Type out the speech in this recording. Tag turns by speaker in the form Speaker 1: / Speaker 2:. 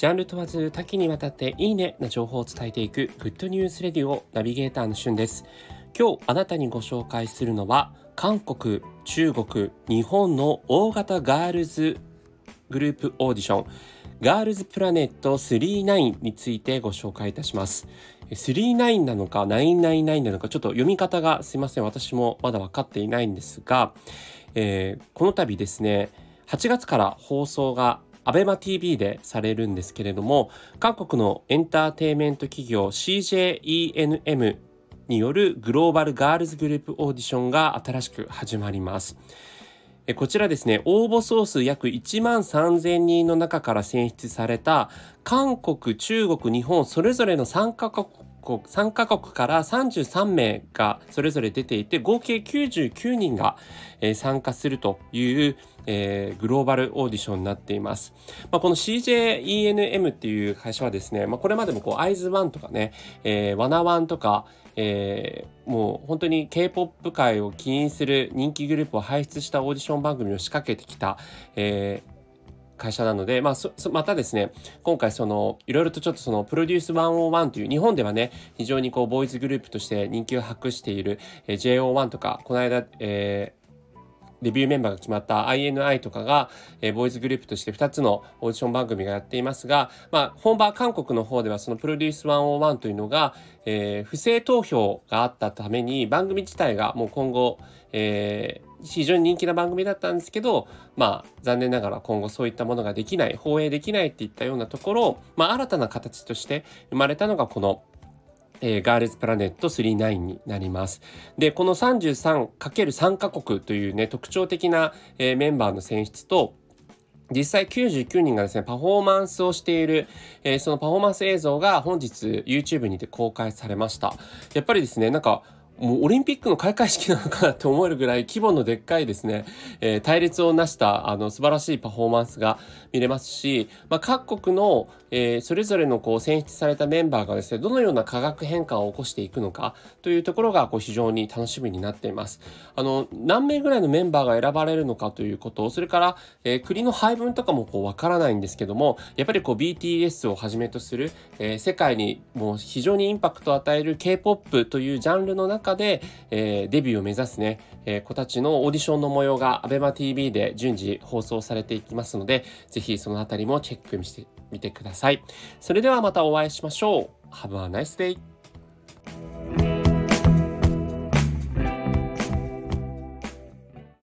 Speaker 1: ジャンル問わず多岐にわたっていいねな情報を伝えていくグッドニュースレディオナビゲーターのしゅんです。今日あなたにご紹介するのは韓国、中国、日本の大型ガールズグループオーディション。ガールズプラネット39についてご紹介いたします。39なのか999なのかちょっと読み方がすいません。私もまだ分かっていないんですが、えー、この度ですね8月から放送が ABEMATV でされるんですけれども韓国のエンターテインメント企業 CJENM によるグローバルガールズグループオーディションが新しく始まります。こちらですね、応募総数約1万3000人の中から選出された韓国、中国、日本それぞれの3カ国3カ国から33名がそれぞれ出ていて合計99人が、参加するという、えー、グローバルオーディションになっています。まあ、この CJENM っていう会社はですね、まあ、これまでもこうアイズワンとかね、えー、ワナワンとか、えー、もう本当に K-POP 界を起因する人気グループを輩出したオーディション番組を仕掛けてきた、えー会社なので、まあ、そまたですね、今回その、いろいろとちょっとその、プロデュース101という、日本ではね、非常にこう、ボーイズグループとして人気を博している、えー、JO1 とか、この間、えーデビューメンバーが決まった INI とかが、えー、ボーイズグループとして2つのオーディション番組がやっていますが、まあ、本場韓国の方ではそのプロデュース101というのが、えー、不正投票があったために番組自体がもう今後、えー、非常に人気な番組だったんですけど、まあ、残念ながら今後そういったものができない、放映できないっていったようなところを、まあ、新たな形として生まれたのがこのえー、ガールズプラネット39になります。で、この 33×3 カ国というね、特徴的な、えー、メンバーの選出と、実際99人がですね、パフォーマンスをしている、えー、そのパフォーマンス映像が本日 YouTube にて公開されました。やっぱりですね、なんか、もうオリンピックの開会式なのかなって思えるぐらい規模のでっかいですね、えー、対立を成したあの素晴らしいパフォーマンスが見れますし、まあ、各国の、えー、それぞれのこう選出されたメンバーがですねどのような化学変化を起こしていくのかというところがこう非常に楽しみになっています。あの何名ぐらいのメンバーが選ばれるのかということそれから、えー、国の配分とかもこうわからないんですけどもやっぱりこう BTS をはじめとする、えー、世界にもう非常にインパクトを与える K-POP というジャンルの中中で、えー、デビューを目指すね、えー、子たちのオーディションの模様が ABEMATV で順次放送されていきますので、ぜひそのあたりもチェックしてみてください。それではまたお会いしましょう。Have a nice day!